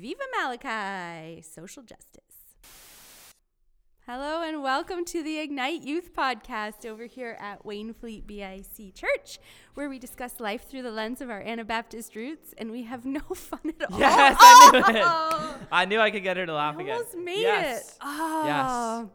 Viva Malachi, social justice. Hello and welcome to the Ignite Youth Podcast over here at Wainfleet BIC Church, where we discuss life through the lens of our Anabaptist roots, and we have no fun at all. Yes, I knew it. Oh, I knew I could get her to laugh I again. almost made yes. it. Oh.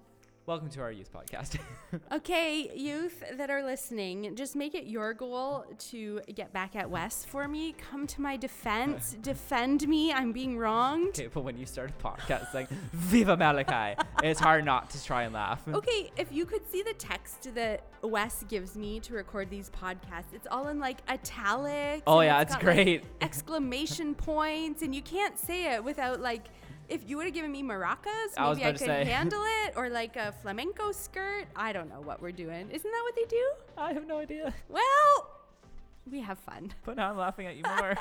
Welcome to our youth podcast. Okay, youth that are listening, just make it your goal to get back at Wes for me. Come to my defense. Defend me. I'm being wronged. okay, but when you start a podcast like Viva Malachi, it's hard not to try and laugh. Okay, if you could see the text that Wes gives me to record these podcasts, it's all in like italics. Oh, yeah, it's got, like, great. exclamation points, and you can't say it without like. If you would have given me maracas, I was maybe I, about could say. handle it, or like a flamenco skirt. I don't know what we're doing. Isn't that what they do? I have no idea, Well, we have fun. but now I'm laughing at you more.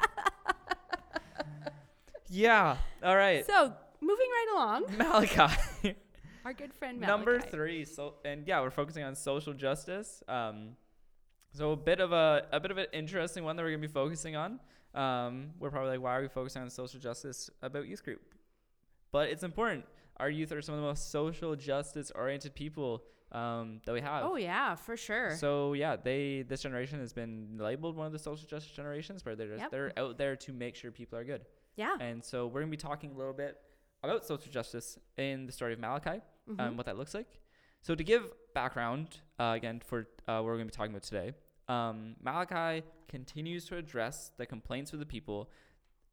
yeah. All right. So, moving right along, Malachi. our good friend Malachi. Number three. So and yeah, we're focusing on social justice. Um, so a bit of a a bit of an interesting one that we're gonna be focusing on. Um, we're probably like, why are we focusing on social justice about youth group? But it's important. Our youth are some of the most social justice oriented people um, that we have. Oh yeah, for sure. So yeah, they this generation has been labeled one of the social justice generations, where they're just, Yep. they're out there to make sure people are good. yeah. And so we're gonna be talking a little bit about social justice in the story of Malachi, Mhm. um, what that looks like. So to give background, uh, again for uh, what we're gonna be talking about today, um, Malachi continues to address the complaints of the people,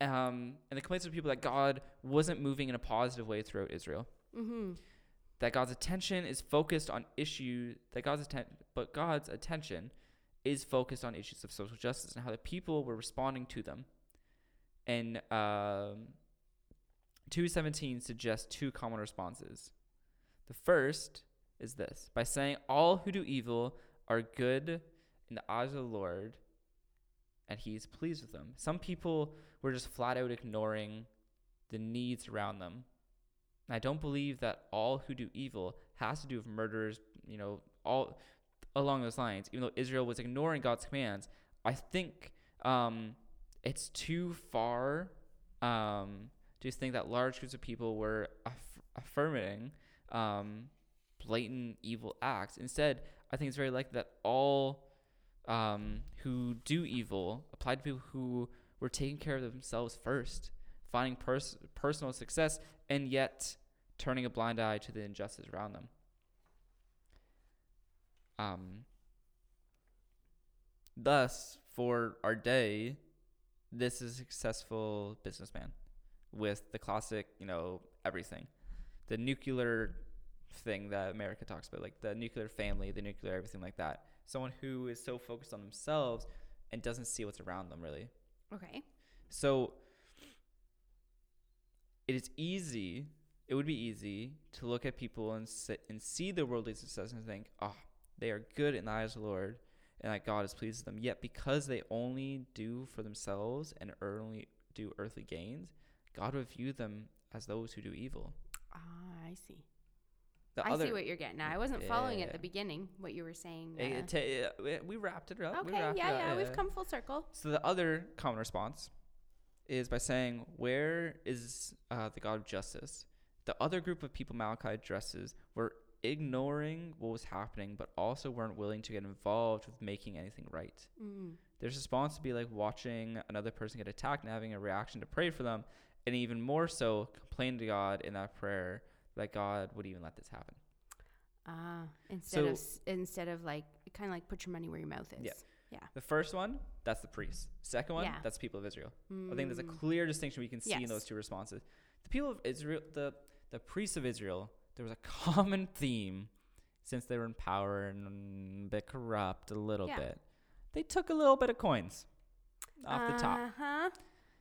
um, and the complaints of people that God wasn't moving in a positive way throughout Israel. mm-hmm. That God's attention is focused on issues that God's atten- but God's attention is focused on issues of social justice and how the people were responding to them. And um, 217 suggests two common responses. The first is this by saying, All who do evil are good in the eyes of the Lord, and He's pleased with them. Some people were just flat out ignoring the needs around them. And I don't believe that all who do evil has to do with murderers, you know, all along those lines. Even though Israel was ignoring God's commands, I think um, it's too far um, to think that large groups of people were aff- affirming um, blatant evil acts. Instead, I think it's very likely that all um, who do evil apply to people who were taking care of themselves first, finding pers- personal success, and yet turning a blind eye to the injustice around them. Um, thus, for our day, this is a successful businessman with the classic, you know, everything. The nuclear thing that America talks about, like the nuclear family, the nuclear everything like that. Someone who is so focused on themselves and doesn't see what's around them, really. Okay. So it is easy. It would be easy to look at people and sit and see their worldly success and think, "Oh, they are good in the eyes of the Lord, and that God is pleased with them." Yet, because they only do for themselves and only do earthly gains, God would view them as those who do evil. Ah, I see. The I other, see what you're getting at. I wasn't following at the beginning what you were saying. Uh, we- wrapped it up. okay, yeah, yeah, we've come full circle. So the other common response is by saying, "Where is uh, the God of justice?" The other group of people Malachi addresses were ignoring what was happening, but also weren't willing to get involved with making anything right. Mm. Their response would be like watching another person get attacked and having a reaction to pray for them, and even more so, complain to God in that prayer that God would even let this happen. Ah, instead of So- s- instead of like kind of like put your money where your mouth is. Yeah. Yeah. The first one, that's the priests. Second one, Yeah. that's the people of Israel. I think there's a Mm. clear distinction we can see in those two responses. The people of Israel, the the priests of Israel, there was a common theme since they were in power and a bit corrupt a little Yeah. bit. They took a little bit of coins off the top. Uh huh.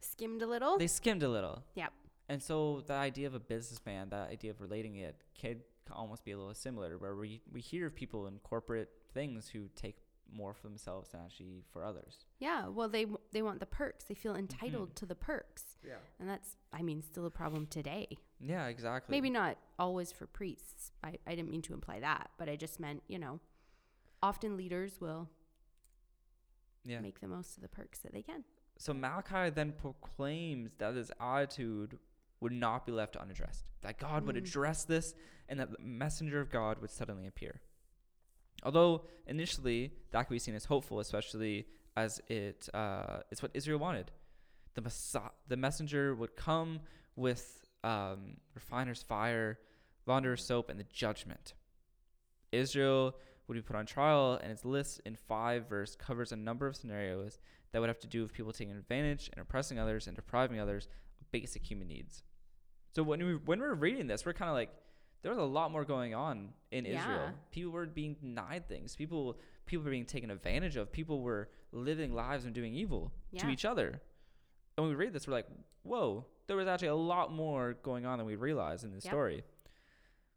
Skimmed a little. They skimmed a little. Yep. And so the idea of a businessman, that idea of relating it, could almost be a little similar, where we we hear of people in corporate things who take more for themselves than actually for others. yeah. Well, they they want the perks. They feel entitled Mhm. to the perks, Yeah. and that's I mean still a problem today. Yeah, exactly. Maybe not always for priests. I, I didn't mean to imply that, but I just meant, you know, often leaders will Yeah. make the most of the perks that they can. So Malachi then proclaims that his attitude would not be left unaddressed. That God would Mm. address this and that the messenger of God would suddenly appear. Although initially that could be seen as hopeful, especially as it uh, it's what Israel wanted. The Messiah, the messenger would come with um, refiner's fire, launderer's soap, and the judgment. Israel would be put on trial, and its list in five verse covers a number of scenarios that would have to do with people taking advantage and oppressing others and depriving others of basic human needs. So when we when we're reading this, we're kind of like, there was a lot more going on in Yeah. Israel. People were being denied things. People people were being taken advantage of. People were living lives and doing evil to each other. And when we read this, we're like, whoa, there was actually a lot more going on than we realized in this Yep. story.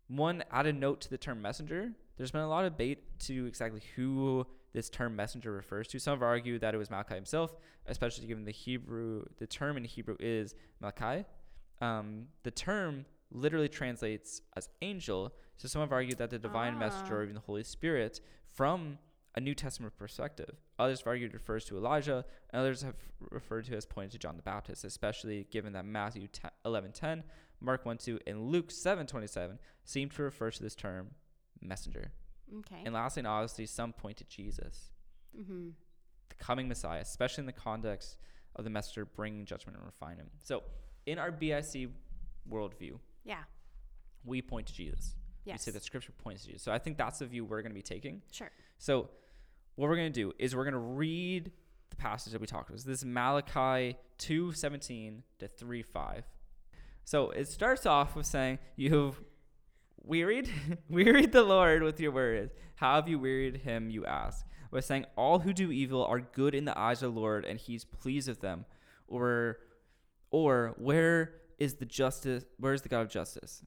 One added note to the term messenger. There's been a lot of debate to exactly who this term messenger refers to. Some have argued that it was Malachi himself, especially given the Hebrew, the term in Hebrew is Malachi. Um, the term literally translates as angel. So some have argued that the divine messenger Ah. or even the Holy Spirit from a New Testament perspective. Others have argued it refers to Elijah, and others have referred to it as pointing to John the Baptist, especially given that Matthew 10, 11.10, Mark 1 2, and Luke 7.27 seem to refer to this term messenger. Okay. And lastly, and obviously, some point to Jesus, mm-hmm. the coming Messiah, especially in the context of the messenger bringing judgment and refinement. So, in our BIC worldview, Yeah. we point to Jesus. Yes. We say that Scripture points to Jesus. So, I think that's the view we're going to be taking. Sure. So, what we're going to do is we're going to read the passage that we talked about. So this is Malachi 2:17 to 3:5. So, it starts off with saying, "You've wearied wearied the Lord with your words. How have you wearied him, you ask?" With saying, "All who do evil are good in the eyes of the Lord, and he's pleased with them." Or or where is the justice where is the God of justice?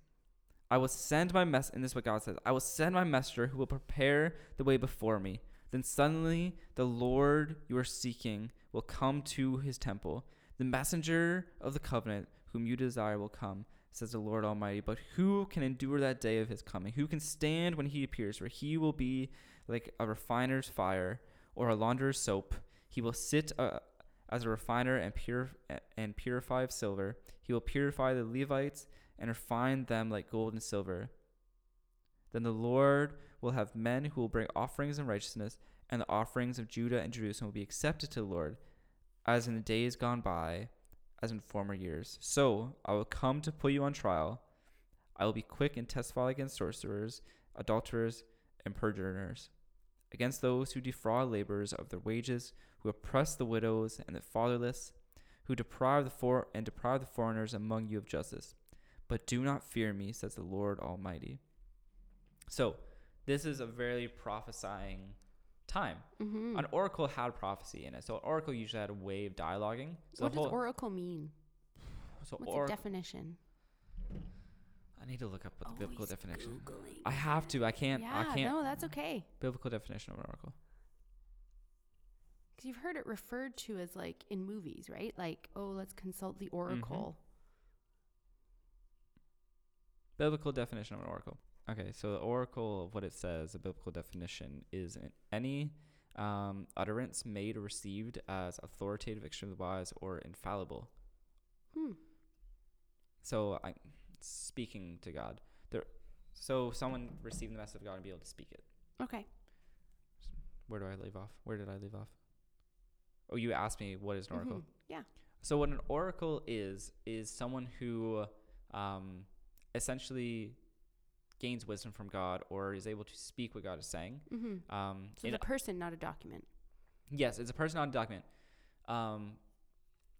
I will send my mess and this is what God says. I will send my messenger who will prepare the way before me. Then suddenly the Lord you are seeking will come to his temple. The messenger of the covenant whom you desire will come, says the Lord Almighty. But who can endure that day of his coming? Who can stand when he appears? For he will be like a refiner's fire or a launderer's soap. He will sit uh, as a refiner and pure and purify of silver. He will purify the Levites and refine them like gold and silver. Then the Lord will have men who will bring offerings in righteousness, and the offerings of Judah and Jerusalem will be accepted to the Lord, as in the days gone by, as in former years. So I will come to put you on trial. I will be quick and testify against sorcerers, adulterers, and perjurers, against those who defraud laborers of their wages, who oppress the widows and the fatherless, who deprive the for and deprive the foreigners among you of justice. But do not fear me, says the Lord Almighty. So, this is a very prophesying time. Mm-hmm. An oracle had prophecy in it. So, an oracle usually had a way of dialoguing. So what does whole, oracle mean? so What's or- the definition? I need to look up what the biblical definition. Googling. I have to. I can't. yeah, I can't. no, that's okay. Biblical definition of an oracle. Because you've heard it referred to as like in movies, right? Like, oh, let's consult the oracle. Biblical definition of an oracle. Okay, so the oracle of what it says, the biblical definition is an- any um, utterance made or received as authoritative, extremely wise, or infallible. Hmm. So I speaking to God. There, so someone receiving the message of God and be able to speak it. Okay. Where do I leave off? Where did I leave off? Oh, you asked me what is an oracle. Mhm. Yeah. So what an oracle is is someone who um, essentially gains wisdom from God or is able to speak what God is saying. Mm-hmm. Um, So it's a person, not a document. yes, it's a person not a document. Um,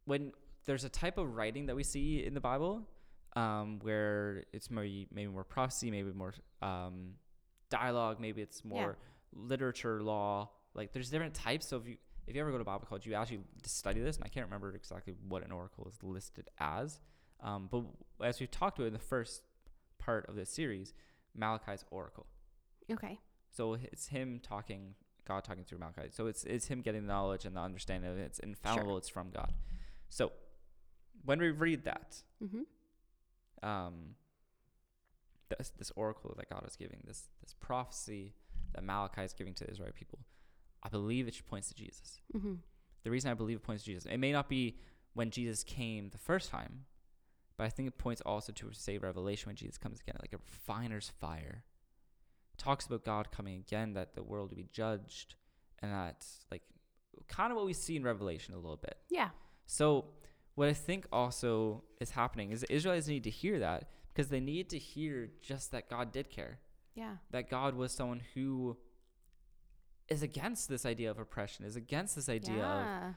when there's a type of writing that we see in the Bible um, where it's maybe maybe more prophecy, maybe more um, dialogue, maybe it's more literature, law. Like there's different types. So if you if you ever go to Bible college, you actually study this, and I can't remember exactly what an oracle is listed as. Um, but as we've talked about in the first part of this series, Malachi's oracle. Okay. So it's him talking, God talking through Malachi. So it's it's him getting the knowledge and the understanding of it. It's infallible. It's from God. So when we read that, Mm-hmm. Um, this, this oracle that God is giving, this this prophecy that Malachi is giving to the Israeli people, I believe it points to Jesus. Mm-hmm. The reason I believe it points to Jesus, it may not be when Jesus came the first time, But I think it points also to say Revelation when Jesus comes again, like a refiner's fire. Talks about God coming again, that the world will be judged, and that's like kind of what we see in Revelation a little bit. Yeah. So, what I think also is happening is the Israelites need to hear that because they need to hear just that God did care, Yeah. that God was someone who is against this idea of oppression, is against this idea of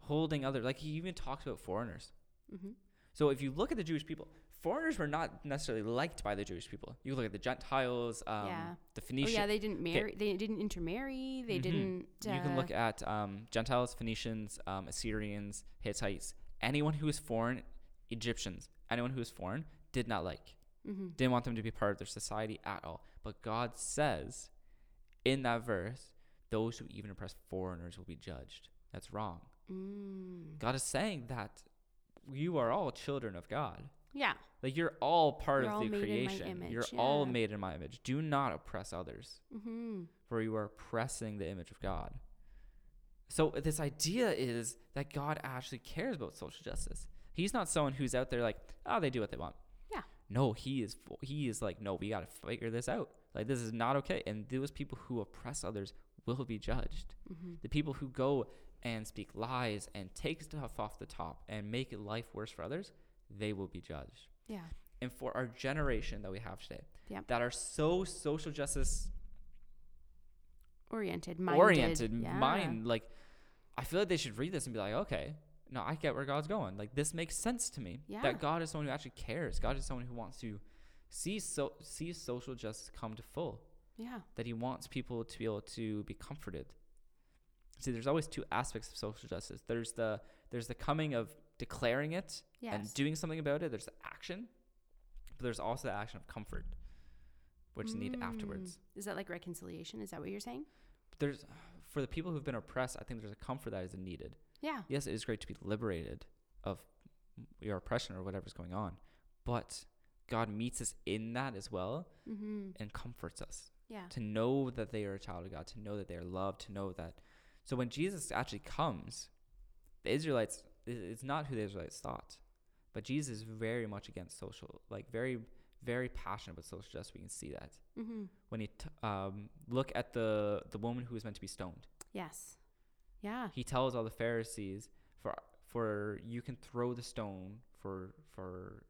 holding other. Like he even talks about foreigners. Mm-hmm. So if you look at the Jewish people, foreigners were not necessarily liked by the Jewish people. You look at the Gentiles, um, Yeah. the Oh Phoenicians. yeah, they didn't marry. They didn't intermarry. They Mhm. didn't. Uh, you can look at um, Gentiles, Phoenicians, um, Assyrians, Hittites. Anyone who was foreign, Egyptians, anyone who was foreign, did not like. Mm-hmm. Didn't want them to be part of their society at all. But God says in that verse, those who even oppress foreigners will be judged. That's wrong. Mm. God is saying that you are all children of God. Yeah. Like you're all part You're of all the made in my creation. you're all made in my image. Do not oppress others, Mm-hmm. for you are oppressing the image of God. So this idea is that God actually cares about social justice. He's not someone who's out there like, oh, they do what they want. Yeah. No, he is. He is like, no, we got to figure this out. Like this is not okay. And those people who oppress others will be judged. Mm-hmm. The people who go and speak lies and take stuff off the top and make life worse for others, they will be judged. Yeah. And for our generation that we have today, that are so social justice Oriented. Minded. oriented, yeah. mind, like I feel like they should read this and be like, okay, no, I get where God's going. Like this makes sense to me. Yeah. That God is someone who actually cares. God is someone who wants to see so see social justice come to full. Yeah. That He wants people to be able to be comforted. See, there's always two aspects of social justice. There's the there's the coming of declaring it Yes. and doing something about it. There's the action, but there's also the action of comfort, which is needed afterwards. Mm. Is that like reconciliation? Is that what you're saying? There's for the people who've been oppressed, I think there's a comfort that is needed. Yeah. Yes, it is great to be liberated of your oppression or whatever's going on, but God meets us in that as well Mm-hmm. and comforts us Yeah. to know that they are a child of God, to know that they are loved, to know that. So when Jesus actually comes, the Israelites, it's not who the Israelites thought, but Jesus is very much against social, like very, very passionate about social justice. We can see that Mm-hmm. when he t- um, look at the the woman who was meant to be stoned. Yes. Yeah. He tells all the Pharisees, "For for you can throw the stone for for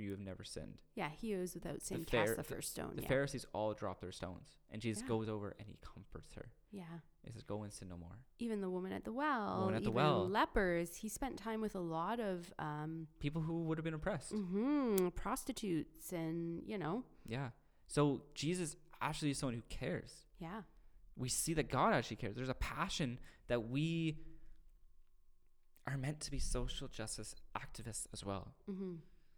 for you have never sinned." Yeah. He who is without sin Phar- cast the the- first stone. The yeah. Pharisees all drop their stones, and Jesus Yeah. goes over and he comforts her. yeah. He says, "Go and sin no more." Even the woman at the well. woman at the even well. Lepers. He spent time with a lot of um, People who would have been oppressed. hmm prostitutes and you know. Yeah. So Jesus actually is someone who cares. Yeah. We see that God actually cares. There's a passion that we are meant to be social justice activists as well. Mm-hmm.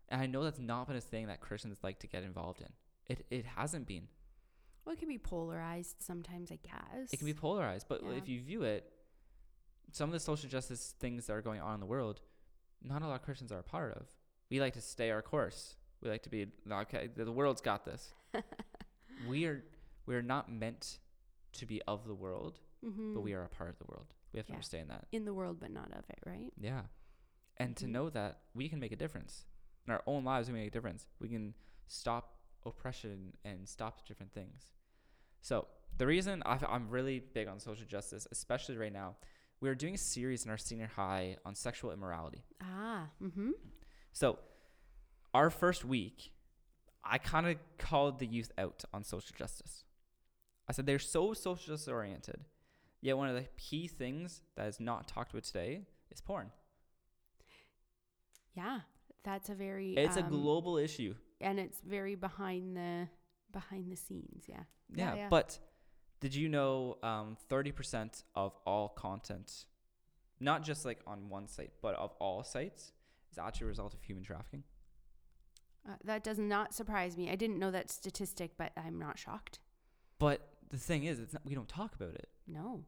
And I know that's not been a thing that Christians like to get involved in. It it hasn't been. Well, it can be polarized sometimes, I guess. It can be polarized, but Yeah. if you view it, some of the social justice things that are going on in the world, not a lot of Christians are a part of. We like to stay our course. We like to be okay. The world's got this. we are we are not meant to be of the world, mm-hmm. but we are a part of the world. We have to Yeah. understand that. in the world, but not of it, right? Yeah, and to Mhm. know that we can make a difference in our own lives. We make a difference. We can stop oppression and stop different things. So the reason i I'm really big on social justice, especially right now, we're doing a series in our senior high on sexual immorality. Ah. Mm-hmm. So our first week, I kind of called the youth out on social justice. I said they're so social justice oriented, yet one of the key things that is not talked about today is porn. Yeah. That's a very. It's a um, global issue. and it's very behind the behind the scenes. Yeah. Yeah, Yeah, yeah. but did you know um, 30% of all content, not just like on one site, but of all sites, is actually a result of human trafficking? Uh, that does not surprise me. I didn't know that statistic, but I'm not shocked. But the thing is, it's not, we don't talk about it. No.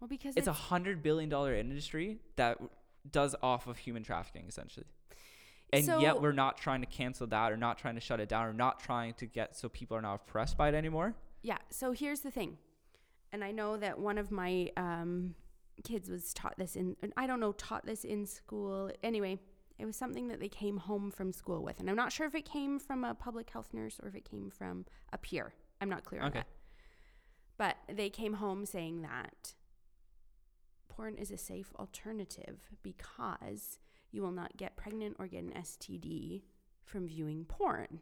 Well, because It's a hundred billion dollar industry that does off of human trafficking, essentially. And So- yet we're not trying to cancel that, or not trying to shut it down, or not trying to get so people are not oppressed by it anymore. Yeah. So here's the thing, and I know that one of my um, kids was taught this in. I don't know taught this in school. Anyway, it was something that they came home from school with. And I'm not sure if it came from a public health nurse or if it came from a peer. I'm not clear on Okay. that. But they came home saying that porn is a safe alternative because you will not get pregnant or get an STD from viewing porn.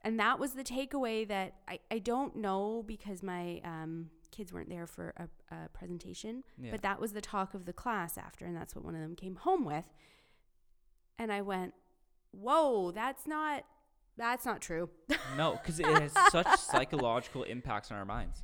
And that was the takeaway that I, I don't know because my um, kids weren't there for a, a presentation, Yeah. but that was the talk of the class after, and that's what one of them came home with. And I went, "Whoa, that's not that's not true." no, because it has such psychological impacts on our minds.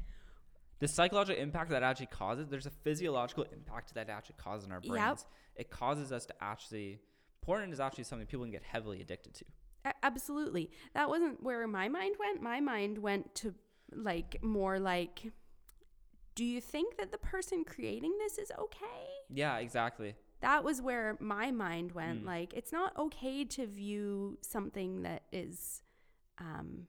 The psychological impact that actually causes, there's a physiological impact that actually causes in our Yep. brains. It causes us to actually, porn is actually something people can get heavily addicted to. A- absolutely. That wasn't where my mind went. My mind went to like more like do you think that the person creating this is okay? Yeah, exactly. That was where my mind went. Mm. Like it's not okay to view something that is um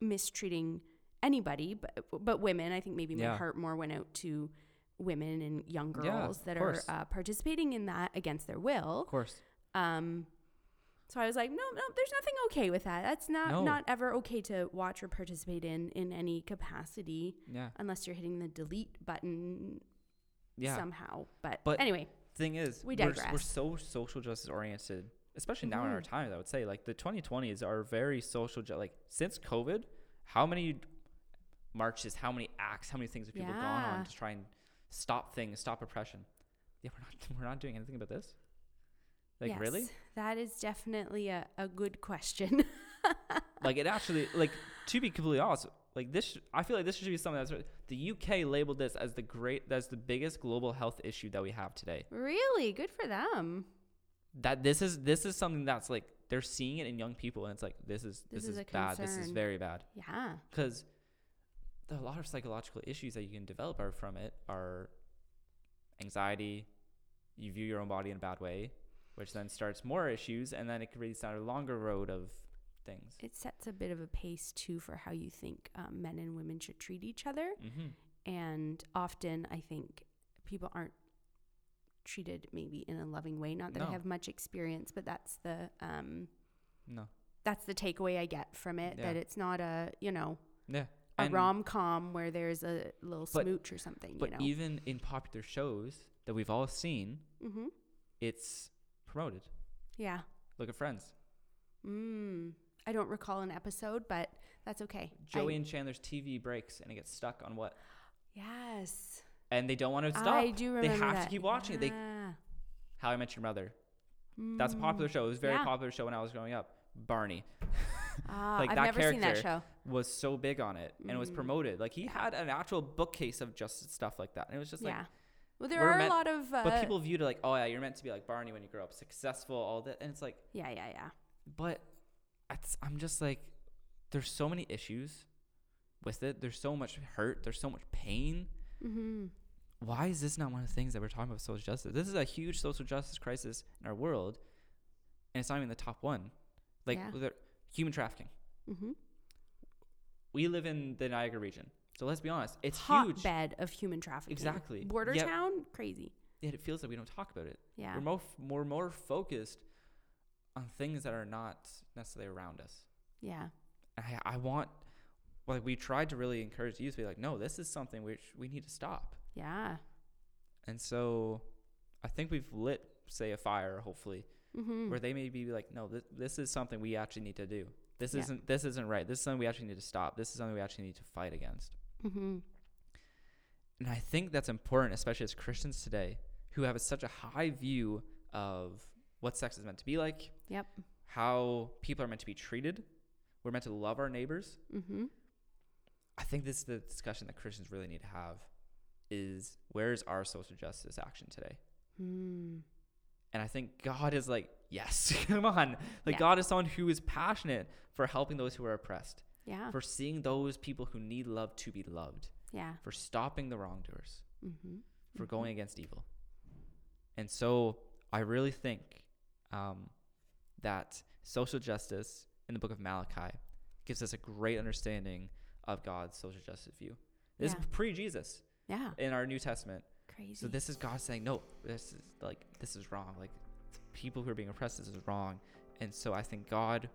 mistreating anybody but but women. I think maybe my Yeah. heart more went out to women and young Yeah, girls that of are uh, participating in that against their will. Of course. Um, so I was like, no, no, there's nothing okay with that. That's not No. not ever okay to watch or participate in in any capacity Yeah. unless you're hitting the delete button Yeah. somehow. But, But- anyway, thing is, We we're, we're so social justice oriented, especially now in our times. I would say, like the 2020s are very social. Ju- like since COVID, how many marches, how many acts, how many things have people gone on to try and stop things, stop oppression? Yeah, we're not we're not doing anything about this. Like really? that is definitely a, a good question. Like it actually like to be completely honest. Like this, I feel like this should be something that's the UK labeled this as the great, that's the biggest global health issue that we have today. really good for them. that this is this is something that's like they're seeing it in young people and it's like this is This this, is is, bad this is very bad Yeah. because a lot of psychological issues that you can develop are from it are anxiety you view your own body in a bad way which then starts more issues and then it creates a longer road of things It sets a bit of a pace too for how you think um, men and women should treat each other. mm-hmm. and often I think people aren't treated maybe in a loving way. Not that I have much experience, but that's the um, no that's the takeaway I get from it. That it's not a you know yeah a rom com where there's a little But- smooch or something. but you know. even in popular shows that we've all seen mm-hmm. it's promoted Yeah. look at friends Mm. I don't recall an episode, but that's okay. joey I, and chandler's tv breaks and it gets stuck on what yes, and they don't want to stop. I do remember. They have to keep watching it. They- How I Met Your Mother. That's a popular Mm. show. It was a very Yeah. popular show when I was growing up. Barney Ah, Like I've that never seen that show. Was so big on it, and it was Mm. promoted. Like he had an actual bookcase of just stuff like that, and it was just like. yeah. Well, there are meant- a lot of. Uh, But people viewed it like, oh yeah, you're meant to be like Barney when you grow up, successful, all that, and it's like, Yeah, yeah, yeah. but it's, I'm just like, there's so many issues with it. There's so much hurt. There's so much pain. Mm-hmm. Why is this not one of the things that we're talking about social justice? This is a huge social justice crisis in our world, and it's not even the top one. Like Yeah. human trafficking. Mm-hmm. We live in the Niagara region, so let's be honest, it's huge. Bed of human trafficking. Exactly. Border Yet- town, crazy. Yet it feels like we don't talk about it. Yeah. We're more more more focused on things that are not necessarily around us. yeah. I I want like we tried to really encourage youth to be like, no, this is something which we need to stop. Yeah. And so I think we've lit say a fire hopefully Mm-hmm. where they may be like, no, this, this is something we actually need to do. This Yeah. isn't this isn't right. This is something we actually need to stop. This is something we actually need to fight against. mm-hmm. And I think that's important, especially as Christians today, who have a, such a high view of what sex is meant to be like, Yep. how people are meant to be treated. We're meant to love our neighbors. Mm-hmm. I think this is the discussion that Christians really need to have is where is our social justice action today? Mm. And I think God is like, yes, come on. Like Yeah. God is someone who is passionate for helping those who are oppressed, Yeah. for seeing those people who need love to be loved, yeah. for stopping the wrongdoers, Mm-hmm. for going against evil. And so I really think um, that social justice in the book of Malachi gives us a great understanding of God's social justice view. This Yeah. is pre Jesus Yeah. in our New Testament. Crazy. So this is God saying, no, this is like, this is wrong. Like, people who are being oppressed. This is wrong. And so I think God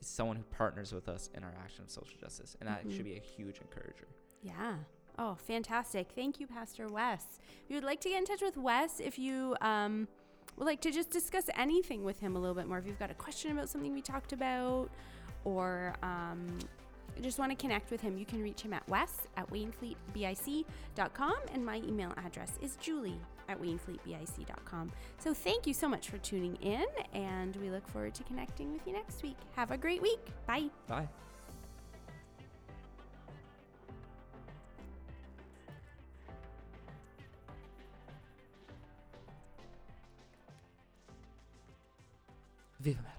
is someone who partners with us in our action of social justice. And that Mhm. should be a huge encourager. Yeah. Oh, fantastic. Thank you, Pastor Wes. If you would like to get in touch with Wes, if you um, would like to just discuss anything with him a little bit more, if you've got a question about something we talked about, or um, just want to connect with him, you can reach him at wes at wainfleetbic.com, and my email address is julie at wainfleetbic.com. So thank you so much for tuning in, and we look forward to connecting with you next week. Have a great week. Bye. Bye. Viva.